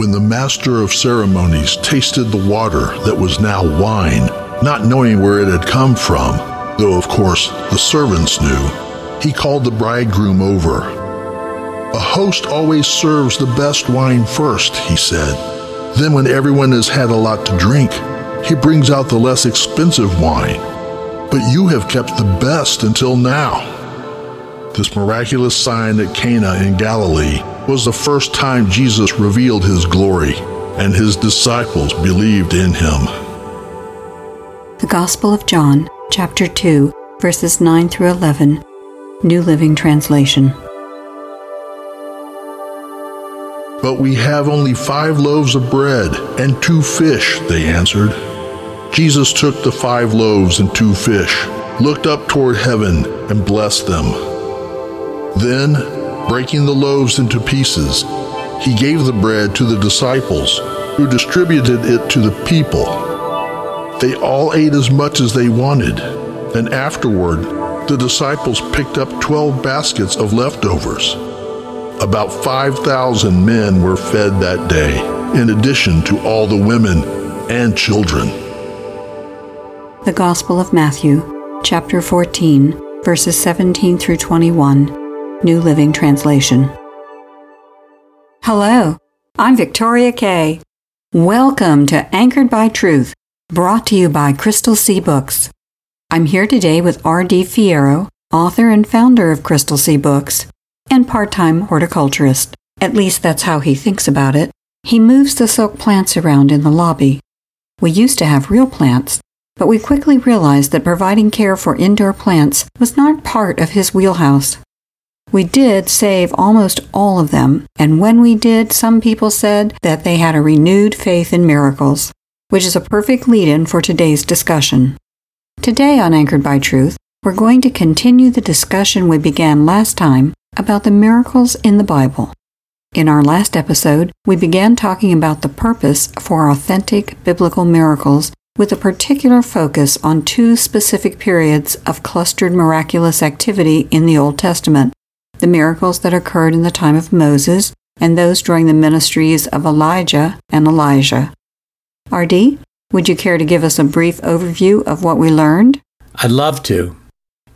When the master of ceremonies tasted the water that was now wine, not knowing where it had come from, though of course the servants knew, he called the bridegroom over. A host always serves the best wine first, he said. Then, when everyone has had a lot to drink, he brings out the less expensive wine. But you have kept the best until now. This miraculous sign at Cana in Galilee was the first time Jesus revealed his glory, and his disciples believed in him. The Gospel of John, chapter 2, verses 9 through 11, New Living Translation. But we have only five loaves of bread and two fish, they answered. Jesus took the five loaves and two fish, looked up toward heaven, and blessed them. Then, breaking the loaves into pieces, he gave the bread to the disciples, who distributed it to the people. They all ate as much as they wanted, and afterward, the disciples picked up twelve baskets of leftovers. About 5,000 men were fed that day, in addition to all the women and children. The Gospel of Matthew, chapter 14, verses 17 through 21, New Living Translation. Hello, I'm Victoria Kay. Welcome to Anchored by Truth, brought to you by Crystal Sea Books. I'm here today with R.D. Fierro, author and founder of Crystal Sea Books, and part time horticulturist. At least that's how he thinks about it. He moves the silk plants around in the lobby. We used to have real plants, but we quickly realized that providing care for indoor plants was not part of his wheelhouse. We did save almost all of them, and when we did, some people said that they had a renewed faith in miracles, which is a perfect lead in for today's discussion. Today on Anchored by Truth, we're going to continue the discussion we began last time about the miracles in the Bible. In our last episode, we began talking about the purpose for authentic biblical miracles with a particular focus on two specific periods of clustered miraculous activity in the Old Testament the miracles that occurred in the time of Moses and those during the ministries of Elijah and Elisha. RD, would you care to give us a brief overview of what we learned? I'd love to.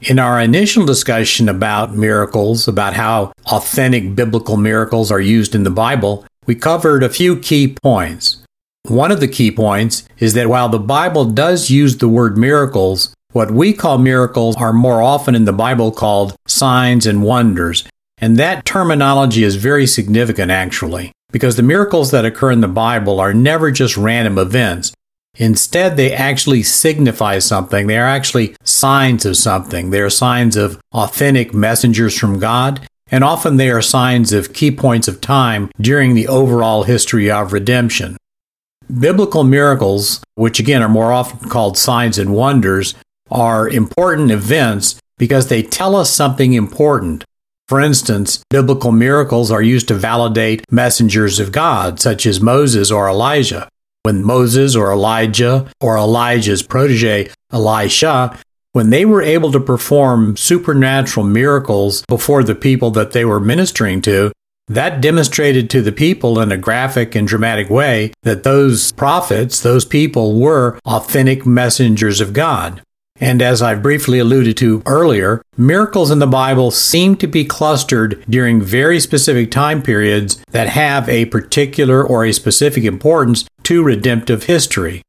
In our initial discussion about miracles, about how authentic biblical miracles are used in the Bible, we covered a few key points. One of the key points is that while the Bible does use the word miracles, what we call miracles are more often in the Bible called signs and wonders. And that terminology is very significant, actually, because the miracles that occur in the Bible are never just random events. Instead, they actually signify something. They are actually signs of something. They are signs of authentic messengers from God, and often they are signs of key points of time during the overall history of redemption. Biblical miracles, which again are more often called signs and wonders, are important events because they tell us something important. For instance, biblical miracles are used to validate messengers of God, such as Moses or Elijah. When Moses or Elijah or Elijah's protege, Elisha, when they were able to perform supernatural miracles before the people that they were ministering to, that demonstrated to the people in a graphic and dramatic way that those prophets, those people, were authentic messengers of God. And as I briefly alluded to earlier, miracles in the Bible seem to be clustered during very specific time periods that have a particular or a specific importance to redemptive history.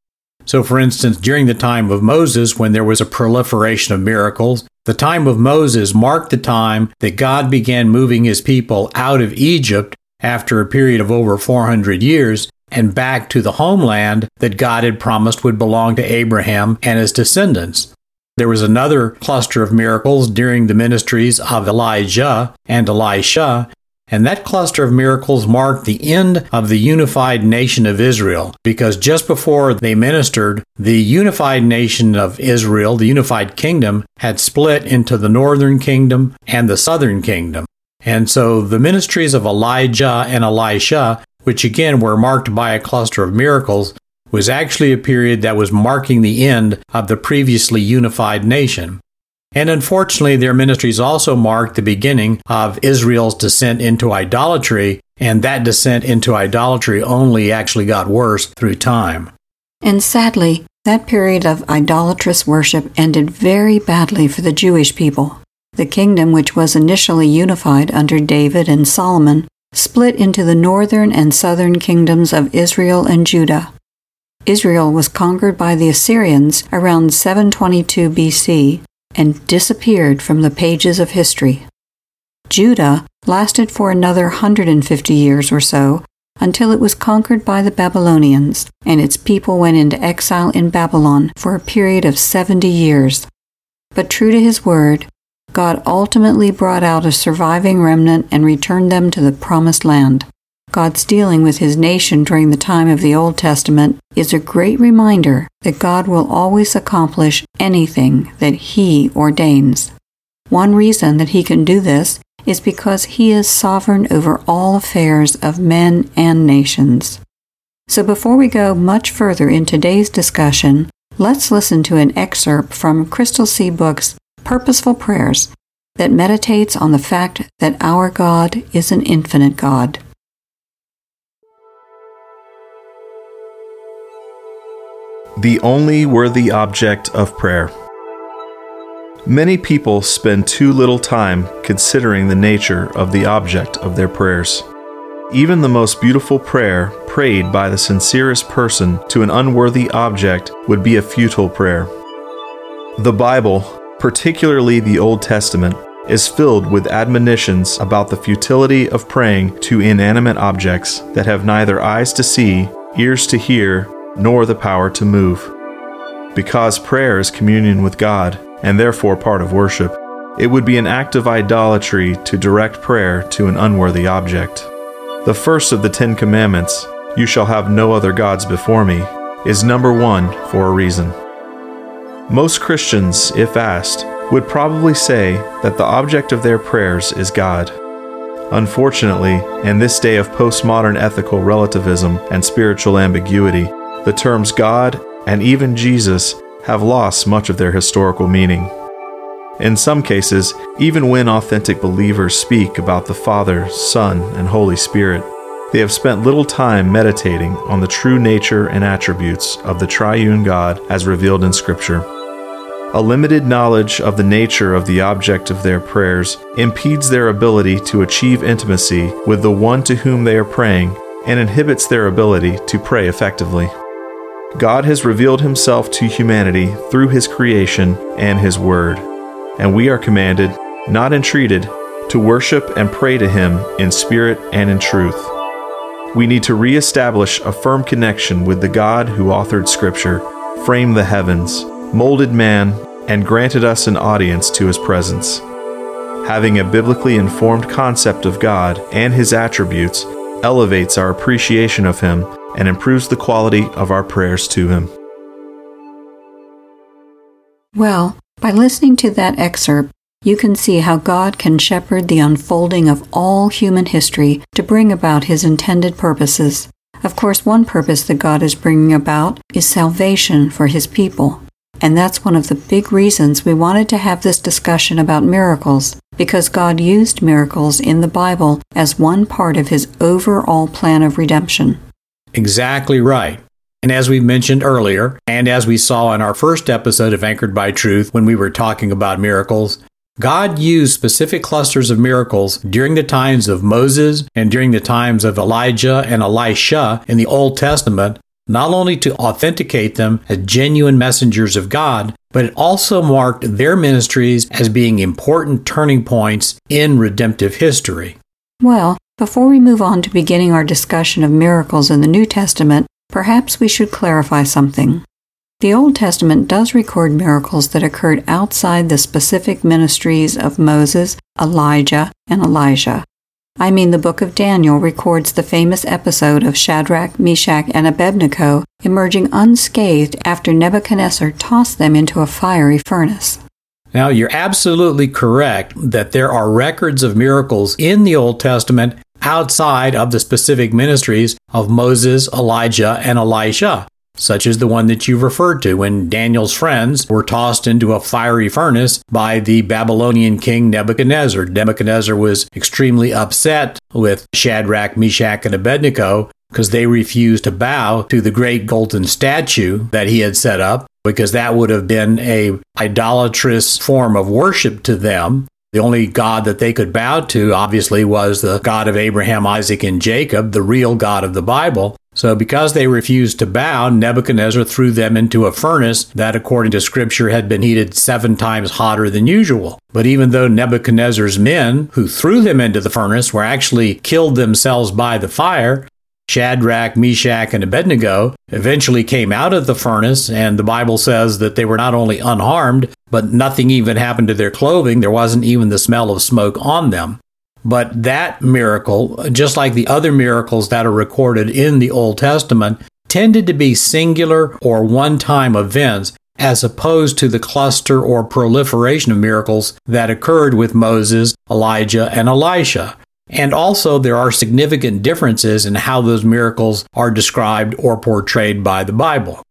So, for instance, during the time of Moses, when there was a proliferation of miracles, the time of Moses marked the time that God began moving his people out of Egypt after a period of over 400 years and back to the homeland that God had promised would belong to Abraham and his descendants. There was another cluster of miracles during the ministries of Elijah and Elisha, And that cluster of miracles marked the end of the unified nation of Israel because just before they ministered, the unified nation of Israel, the unified kingdom, had split into the northern kingdom and the southern kingdom. And so the ministries of Elijah and Elisha, which again were marked by a cluster of miracles, was actually a period that was marking the end of the previously unified nation. And unfortunately, their ministries also marked the beginning of Israel's descent into idolatry, and that descent into idolatry only actually got worse through time. And sadly, that period of idolatrous worship ended very badly for the Jewish people. The kingdom, which was initially unified under David and Solomon, split into the northern and southern kingdoms of Israel and Judah. Israel was conquered by the Assyrians around 722 BC, and disappeared from the pages of history. Judah lasted for another 150 years or so until it was conquered by the Babylonians, and its people went into exile in Babylon for a period of 70 years. But true to his word, God ultimately brought out a surviving remnant and returned them to the promised land. God's dealing with his nation during the time of the Old Testament is a great reminder that God will always accomplish anything that he ordains. One reason that he can do this is because he is sovereign over all affairs of men and nations. So before we go much further in today's discussion, let's listen to an excerpt from Crystal Sea Books' Purposeful Prayers that meditates on the fact that our God is an infinite God. The only worthy object of prayer. Many people spend too little time considering the nature of the object of their prayers. Even the most beautiful prayer, prayed by the sincerest person to an unworthy object, would be a futile prayer. The Bible, particularly the Old Testament, is filled with admonitions about the futility of praying to inanimate objects that have neither eyes to see, ears to hear, nor the power to move. Because prayer is communion with God, and therefore part of worship, it would be an act of idolatry to direct prayer to an unworthy object. The first of the Ten Commandments, You shall have no other gods before me, is number one for a reason. Most Christians, if asked, would probably say that the object of their prayers is God. Unfortunately, in this day of postmodern ethical relativism and spiritual ambiguity, the terms God and even Jesus have lost much of their historical meaning. In some cases, even when authentic believers speak about the Father, Son, and Holy Spirit, they have spent little time meditating on the true nature and attributes of the triune God as revealed in Scripture. A limited knowledge of the nature of the object of their prayers impedes their ability to achieve intimacy with the one to whom they are praying and inhibits their ability to pray effectively. God has revealed himself to humanity through his creation and his word, and we are commanded, not entreated, to worship and pray to him in spirit and in truth. We need to reestablish a firm connection with the God who authored Scripture, framed the heavens, molded man, and granted us an audience to his presence. Having a biblically informed concept of God and his attributes elevates our appreciation of him and improves the quality of our prayers to Him. Well, by listening to that excerpt, you can see how God can shepherd the unfolding of all human history to bring about His intended purposes. Of course, one purpose that God is bringing about is salvation for His people. And that's one of the big reasons we wanted to have this discussion about miracles, because God used miracles in the Bible as one part of His overall plan of redemption. Exactly right. And as we mentioned earlier, and as we saw in our first episode of Anchored by Truth when we were talking about miracles, God used specific clusters of miracles during the times of Moses and during the times of Elijah and Elisha in the Old Testament, not only to authenticate them as genuine messengers of God, but it also marked their ministries as being important turning points in redemptive history. Well, before we move on to beginning our discussion of miracles in the New Testament, perhaps we should clarify something. The Old Testament does record miracles that occurred outside the specific ministries of Moses, Elijah, and Elisha. I mean the book of Daniel records the famous episode of Shadrach, Meshach, and Abednego emerging unscathed after Nebuchadnezzar tossed them into a fiery furnace. Now, you're absolutely correct that there are records of miracles in the Old Testament outside of the specific ministries of Moses, Elijah, and Elisha such as the one that you referred to when Daniel's friends were tossed into a fiery furnace by the Babylonian king Nebuchadnezzar. Nebuchadnezzar was extremely upset with Shadrach, Meshach, and Abednego because they refused to bow to the great golden statue that he had set up because that would have been a idolatrous form of worship to them the only God that they could bow to, obviously, was the God of Abraham, Isaac, and Jacob, the real God of the Bible. So, because they refused to bow, Nebuchadnezzar threw them into a furnace that, according to scripture, had been heated seven times hotter than usual. But even though Nebuchadnezzar's men, who threw them into the furnace, were actually killed themselves by the fire, Shadrach, Meshach, and Abednego eventually came out of the furnace, and the Bible says that they were not only unharmed, but nothing even happened to their clothing. There wasn't even the smell of smoke on them. But that miracle, just like the other miracles that are recorded in the Old Testament, tended to be singular or one time events as opposed to the cluster or proliferation of miracles that occurred with Moses, Elijah, and Elisha. And also, there are significant differences in how those miracles are described or portrayed by the Bible.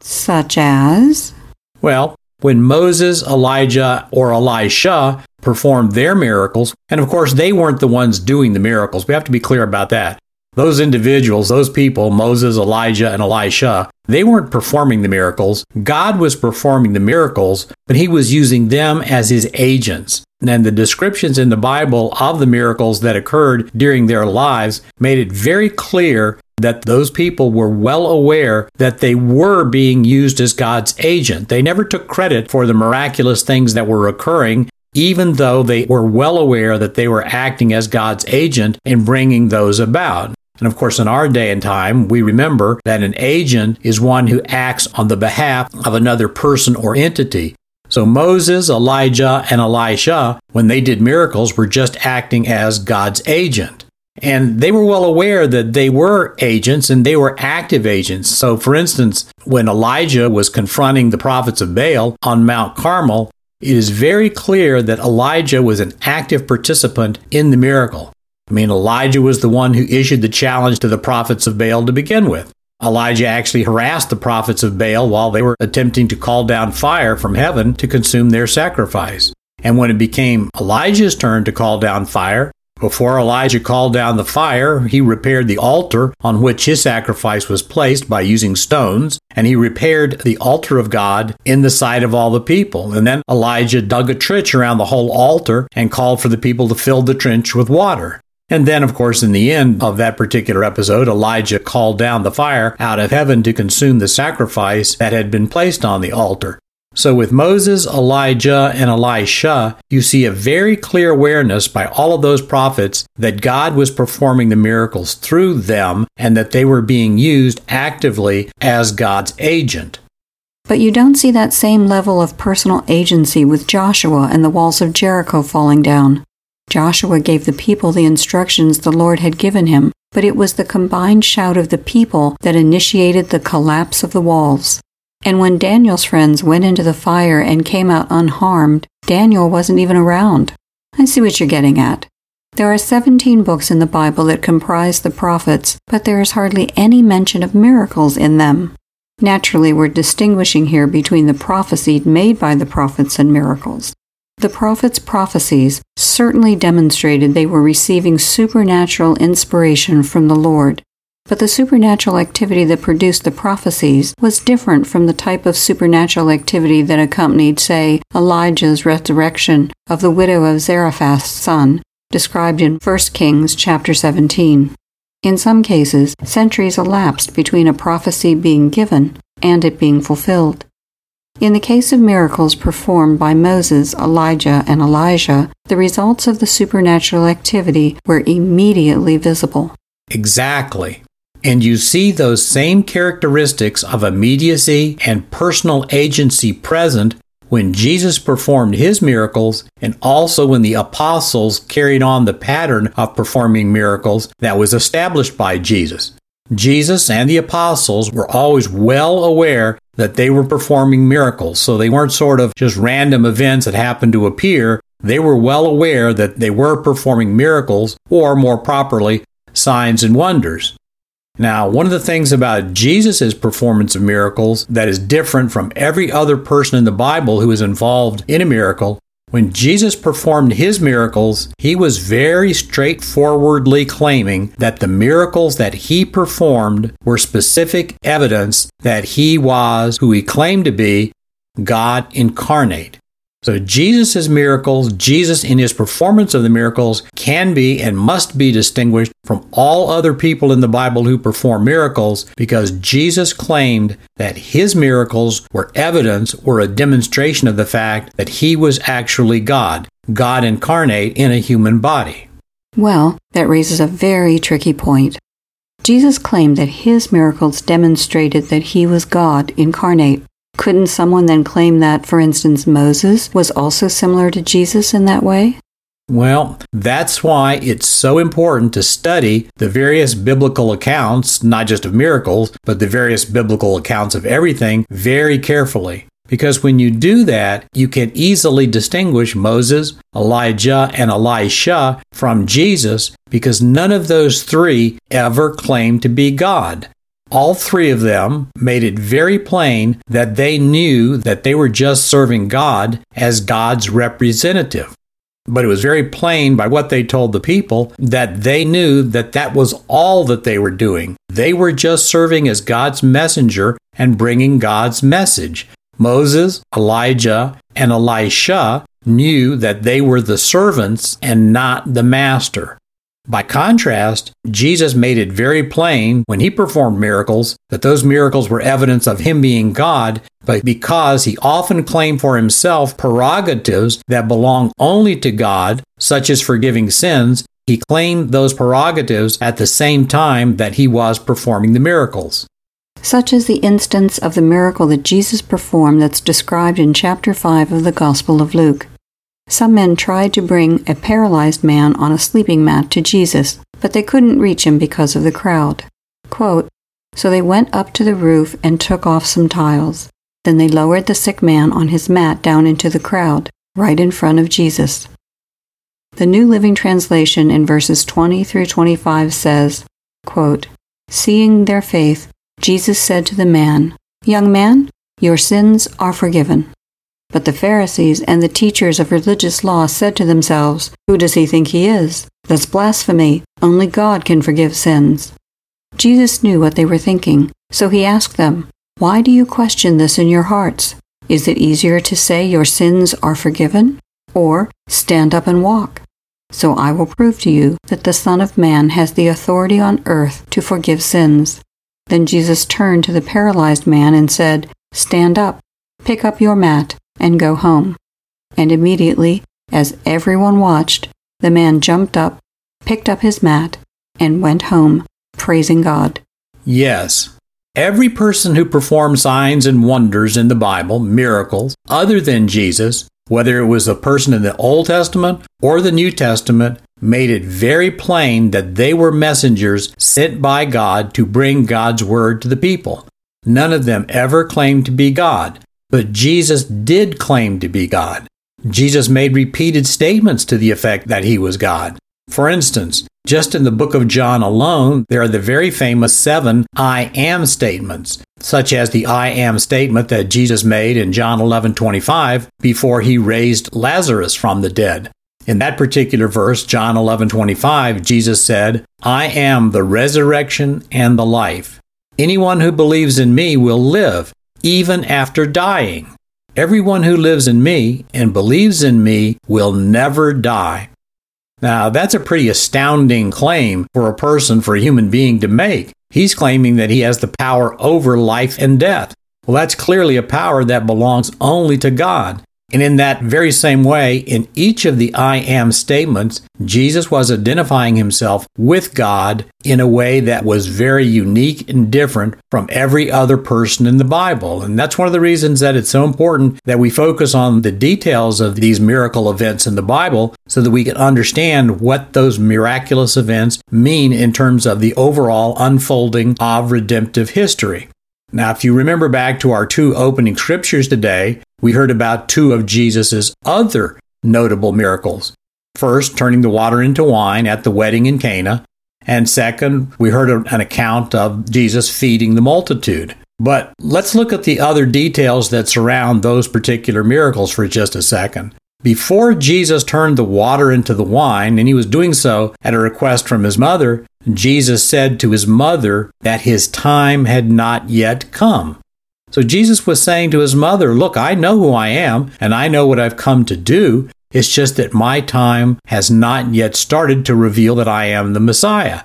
Such as? Well, when Moses, Elijah, or Elisha performed their miracles, and of course, they weren't the ones doing the miracles. We have to be clear about that. Those individuals, those people, Moses, Elijah, and Elisha, they weren't performing the miracles. God was performing the miracles, but he was using them as his agents. And the descriptions in the Bible of the miracles that occurred during their lives made it very clear that those people were well aware that they were being used as God's agent. They never took credit for the miraculous things that were occurring, even though they were well aware that they were acting as God's agent in bringing those about. And of course, in our day and time, we remember that an agent is one who acts on the behalf of another person or entity. So Moses, Elijah, and Elisha, when they did miracles, were just acting as God's agent. And they were well aware that they were agents and they were active agents. So, for instance, when Elijah was confronting the prophets of Baal on Mount Carmel, it is very clear that Elijah was an active participant in the miracle. I mean, Elijah was the one who issued the challenge to the prophets of Baal to begin with. Elijah actually harassed the prophets of Baal while they were attempting to call down fire from heaven to consume their sacrifice. And when it became Elijah's turn to call down fire, before Elijah called down the fire, he repaired the altar on which his sacrifice was placed by using stones, and he repaired the altar of God in the sight of all the people. And then Elijah dug a trench around the whole altar and called for the people to fill the trench with water. And then, of course, in the end of that particular episode, Elijah called down the fire out of heaven to consume the sacrifice that had been placed on the altar. So, with Moses, Elijah, and Elisha, you see a very clear awareness by all of those prophets that God was performing the miracles through them and that they were being used actively as God's agent. But you don't see that same level of personal agency with Joshua and the walls of Jericho falling down. Joshua gave the people the instructions the Lord had given him, but it was the combined shout of the people that initiated the collapse of the walls. And when Daniel's friends went into the fire and came out unharmed, Daniel wasn't even around. I see what you're getting at. There are 17 books in the Bible that comprise the prophets, but there is hardly any mention of miracles in them. Naturally, we're distinguishing here between the prophecy made by the prophets and miracles. The prophets' prophecies certainly demonstrated they were receiving supernatural inspiration from the Lord, but the supernatural activity that produced the prophecies was different from the type of supernatural activity that accompanied, say, Elijah's resurrection of the widow of Zarephath's son, described in 1 Kings chapter 17. In some cases, centuries elapsed between a prophecy being given and it being fulfilled. In the case of miracles performed by Moses, Elijah, and Elisha, the results of the supernatural activity were immediately visible. Exactly. And you see those same characteristics of immediacy and personal agency present when Jesus performed his miracles and also when the apostles carried on the pattern of performing miracles that was established by Jesus. Jesus and the apostles were always well aware that they were performing miracles, so they weren't sort of just random events that happened to appear. They were well aware that they were performing miracles, or more properly, signs and wonders. Now, one of the things about Jesus' performance of miracles that is different from every other person in the Bible who is involved in a miracle, when Jesus performed his miracles, he was very straightforwardly claiming that the miracles that he performed were specific evidence that he was who he claimed to be God incarnate. So Jesus' miracles, Jesus in his performance of the miracles can be and must be distinguished from all other people in the Bible who perform miracles because Jesus claimed that his miracles were evidence or a demonstration of the fact that he was actually God, God incarnate in a human body. Well, that raises a very tricky point. Jesus claimed that his miracles demonstrated that he was God incarnate. Couldn't someone then claim that, for instance, Moses was also similar to Jesus in that way? Well, that's why it's so important to study the various biblical accounts, not just of miracles, but the various biblical accounts of everything very carefully. Because when you do that, you can easily distinguish Moses, Elijah, and Elisha from Jesus because none of those three ever claimed to be God. All three of them made it very plain that they knew that they were just serving God as God's representative. But it was very plain by what they told the people that they knew that that was all that they were doing. They were just serving as God's messenger and bringing God's message. Moses, Elijah, and Elisha knew that they were the servants and not the master. By contrast, Jesus made it very plain when he performed miracles that those miracles were evidence of him being God, but because he often claimed for himself prerogatives that belong only to God, such as forgiving sins, he claimed those prerogatives at the same time that he was performing the miracles. Such is the instance of the miracle that Jesus performed that's described in chapter 5 of the Gospel of Luke. Some men tried to bring a paralyzed man on a sleeping mat to Jesus, but they couldn't reach him because of the crowd. Quote, so they went up to the roof and took off some tiles. Then they lowered the sick man on his mat down into the crowd, right in front of Jesus. The New Living Translation in verses 20 through 25 says, quote, Seeing their faith, Jesus said to the man, Young man, your sins are forgiven. But the Pharisees and the teachers of religious law said to themselves, Who does he think he is? That's blasphemy. Only God can forgive sins. Jesus knew what they were thinking, so he asked them, Why do you question this in your hearts? Is it easier to say your sins are forgiven? Or stand up and walk? So I will prove to you that the Son of Man has the authority on earth to forgive sins. Then Jesus turned to the paralyzed man and said, Stand up, pick up your mat, and go home. And immediately, as everyone watched, the man jumped up, picked up his mat, and went home, praising God. Yes. Every person who performed signs and wonders in the Bible, miracles, other than Jesus, whether it was a person in the Old Testament or the New Testament, made it very plain that they were messengers sent by God to bring God's word to the people. None of them ever claimed to be God. But Jesus did claim to be God. Jesus made repeated statements to the effect that he was God. For instance, just in the book of John alone, there are the very famous seven I am statements, such as the I am statement that Jesus made in John 11:25 before he raised Lazarus from the dead. In that particular verse, John 11:25, Jesus said, "I am the resurrection and the life. Anyone who believes in me will live even after dying. Everyone who lives in me and believes in me will never die. Now, that's a pretty astounding claim for a person, for a human being to make. He's claiming that he has the power over life and death. Well, that's clearly a power that belongs only to God. And in that very same way, in each of the I am statements, Jesus was identifying himself with God in a way that was very unique and different from every other person in the Bible. And that's one of the reasons that it's so important that we focus on the details of these miracle events in the Bible so that we can understand what those miraculous events mean in terms of the overall unfolding of redemptive history. Now, if you remember back to our two opening scriptures today, we heard about two of Jesus' other notable miracles. First, turning the water into wine at the wedding in Cana, and second, we heard an account of Jesus feeding the multitude. But let's look at the other details that surround those particular miracles for just a second. Before Jesus turned the water into the wine, and he was doing so at a request from his mother, Jesus said to his mother that his time had not yet come. So Jesus was saying to his mother, Look, I know who I am, and I know what I've come to do. It's just that my time has not yet started to reveal that I am the Messiah.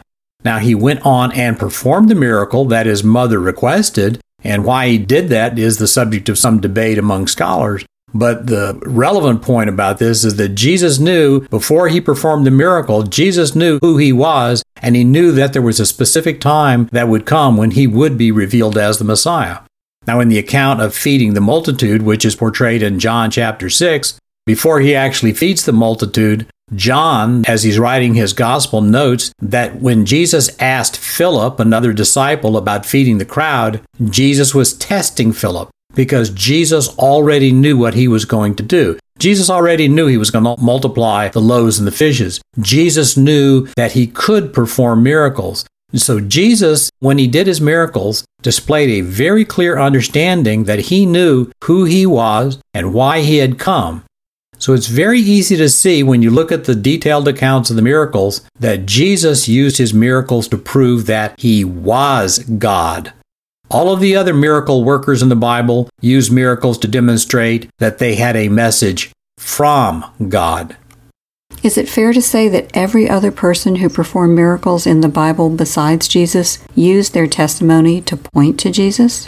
Now, he went on and performed the miracle that his mother requested, and why he did that is the subject of some debate among scholars. But the relevant point about this is that Jesus knew before he performed the miracle, Jesus knew who he was, and he knew that there was a specific time that would come when he would be revealed as the Messiah. Now, in the account of feeding the multitude, which is portrayed in John chapter 6, before he actually feeds the multitude, John, as he's writing his gospel, notes that when Jesus asked Philip, another disciple, about feeding the crowd, Jesus was testing Philip because Jesus already knew what he was going to do. Jesus already knew he was going to multiply the loaves and the fishes. Jesus knew that he could perform miracles. And so Jesus, when he did his miracles, displayed a very clear understanding that he knew who he was and why he had come. So it's very easy to see when you look at the detailed accounts of the miracles that Jesus used his miracles to prove that he was God. All of the other miracle workers in the Bible used miracles to demonstrate that they had a message from God. Is it fair to say that every other person who performed miracles in the Bible besides Jesus used their testimony to point to Jesus?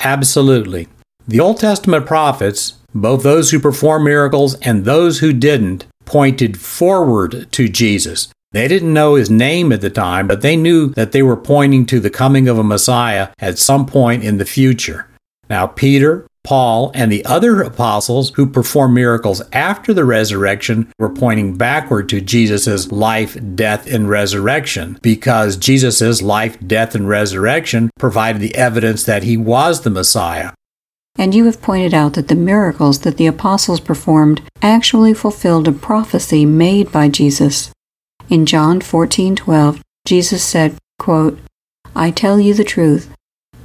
Absolutely. The Old Testament prophets, both those who performed miracles and those who didn't, pointed forward to Jesus. They didn't know his name at the time, but they knew that they were pointing to the coming of a Messiah at some point in the future. Now, Peter, Paul, and the other apostles who performed miracles after the resurrection were pointing backward to Jesus' life, death, and resurrection because Jesus' life, death, and resurrection provided the evidence that he was the Messiah. And you have pointed out that the miracles that the apostles performed actually fulfilled a prophecy made by Jesus. In John 14:12, Jesus said, quote, "I tell you the truth,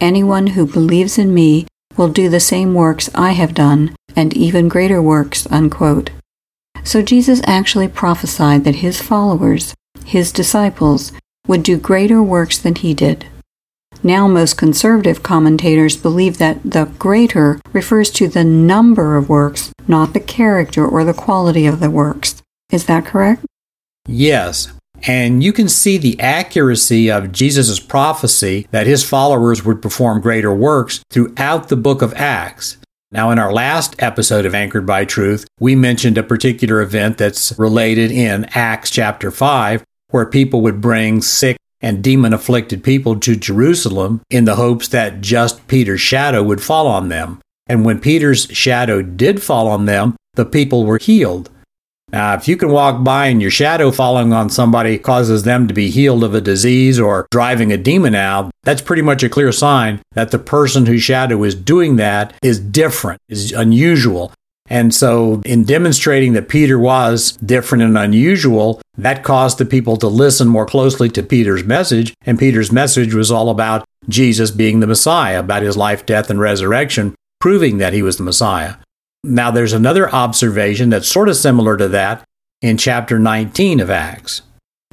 anyone who believes in me will do the same works I have done, and even greater works." Unquote. So Jesus actually prophesied that his followers, his disciples, would do greater works than he did. Now, most conservative commentators believe that the greater refers to the number of works, not the character or the quality of the works. Is that correct? Yes. And you can see the accuracy of Jesus' prophecy that his followers would perform greater works throughout the book of Acts. Now, in our last episode of Anchored by Truth, we mentioned a particular event that's related in Acts chapter 5, where people would bring sick and demon afflicted people to Jerusalem in the hopes that just Peter's shadow would fall on them. And when Peter's shadow did fall on them, the people were healed. Now, if you can walk by and your shadow falling on somebody causes them to be healed of a disease or driving a demon out, that's pretty much a clear sign that the person whose shadow is doing that is different, is unusual. And so, in demonstrating that Peter was different and unusual, that caused the people to listen more closely to Peter's message. And Peter's message was all about Jesus being the Messiah, about his life, death, and resurrection, proving that he was the Messiah. Now, there's another observation that's sort of similar to that in chapter 19 of Acts.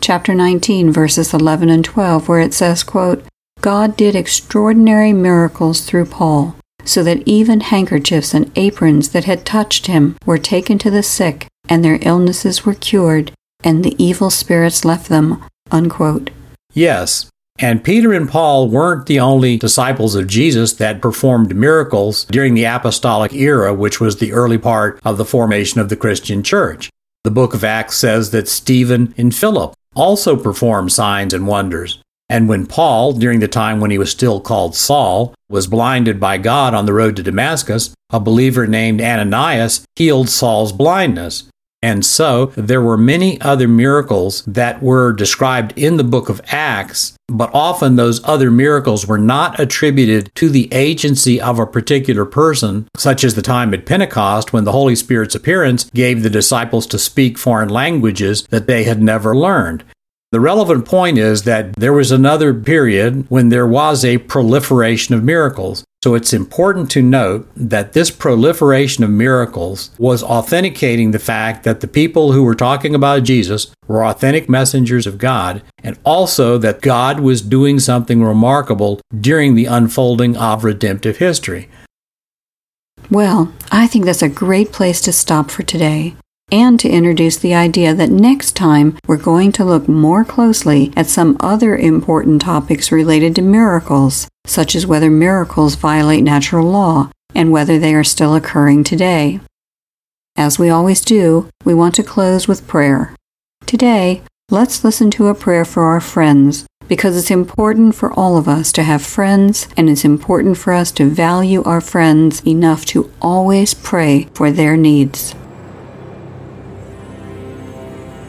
Chapter 19, verses 11 and 12, where it says, quote, God did extraordinary miracles through Paul, so that even handkerchiefs and aprons that had touched him were taken to the sick, and their illnesses were cured, and the evil spirits left them. Unquote. Yes, And Peter and Paul weren't the only disciples of Jesus that performed miracles during the apostolic era, which was the early part of the formation of the Christian church. The book of Acts says that Stephen and Philip also performed signs and wonders. And when Paul, during the time when he was still called Saul, was blinded by God on the road to Damascus, a believer named Ananias healed Saul's blindness. And so there were many other miracles that were described in the book of Acts, but often those other miracles were not attributed to the agency of a particular person, such as the time at Pentecost when the Holy Spirit's appearance gave the disciples to speak foreign languages that they had never learned. The relevant point is that there was another period when there was a proliferation of miracles. So it's important to note that this proliferation of miracles was authenticating the fact that the people who were talking about Jesus were authentic messengers of God, and also that God was doing something remarkable during the unfolding of redemptive history. Well, I think that's a great place to stop for today and to introduce the idea that next time we're going to look more closely at some other important topics related to miracles, such as whether miracles violate natural law and whether they are still occurring today. As we always do, we want to close with prayer. Today, let's listen to a prayer for our friends because it's important for all of us to have friends and it's important for us to value our friends enough to always pray for their needs.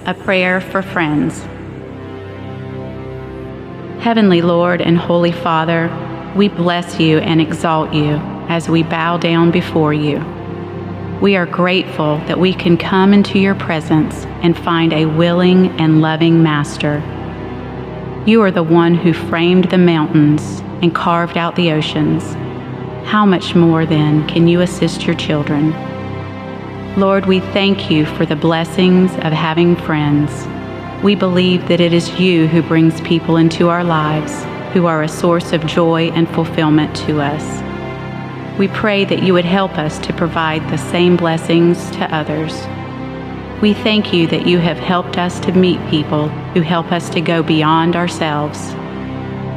A prayer for friends. Heavenly Lord and Holy Father, we bless you and exalt you as we bow down before you. We are grateful that we can come into your presence and find a willing and loving Master. You are the one who framed the mountains and carved out the oceans. How much more, then, can you assist your children? Lord, we thank you for the blessings of having friends. We believe that it is you who brings people into our lives who are a source of joy and fulfillment to us. We pray that you would help us to provide the same blessings to others. We thank you that you have helped us to meet people who help us to go beyond ourselves.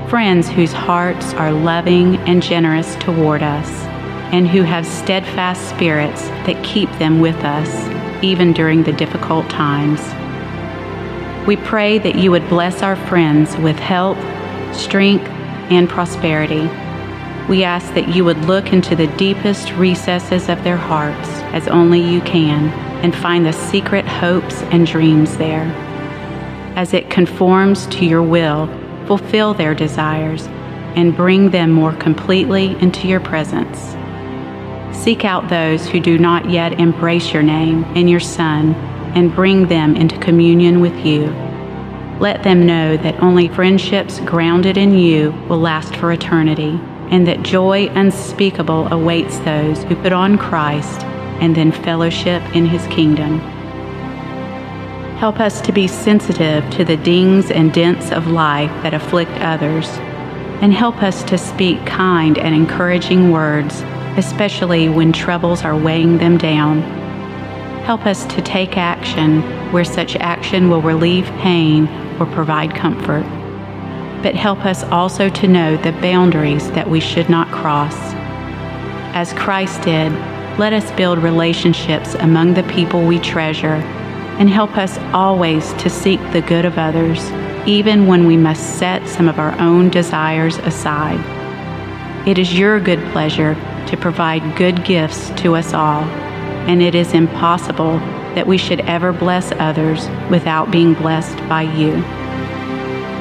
Friends whose hearts are loving and generous toward us and who have steadfast spirits that keep them with us, even during the difficult times. We pray that you would bless our friends with health, strength, and prosperity. We ask that you would look into the deepest recesses of their hearts as only you can and find the secret hopes and dreams there. As it conforms to your will, fulfill their desires and bring them more completely into your presence. Seek out those who do not yet embrace your name and your Son and bring them into communion with you. Let them know that only friendships grounded in you will last for eternity, and that joy unspeakable awaits those who put on Christ and then fellowship in his kingdom. Help us to be sensitive to the dings and dents of life that afflict others, and help us to speak kind and encouraging words especially when troubles are weighing them down. Help us to take action where such action will relieve pain or provide comfort. But help us also to know the boundaries that we should not cross. As Christ did, let us build relationships among the people we treasure and help us always to seek the good of others, even when we must set some of our own desires aside. It is your good pleasure to provide good gifts to us all, and it is impossible that we should ever bless others without being blessed by you.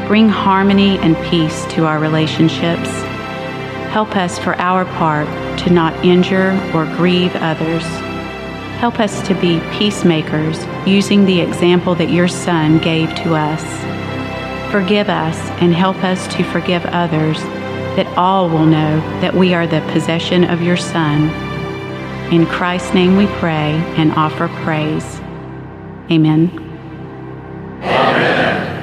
Bring harmony and peace to our relationships. Help us for our part to not injure or grieve others. Help us to be peacemakers using the example that your Son gave to us. Forgive us and help us to forgive others that all will know that we are the possession of your Son. In Christ's name we pray and offer praise. Amen. Amen.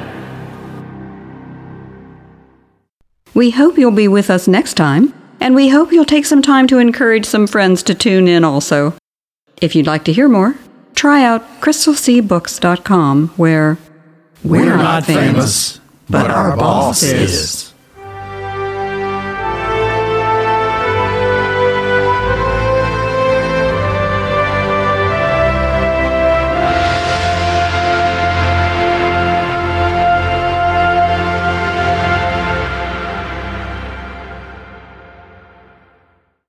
We hope you'll be with us next time, and we hope you'll take some time to encourage some friends to tune in also. If you'd like to hear more, try out crystalseabooks.com where we're, not famous, but our boss is.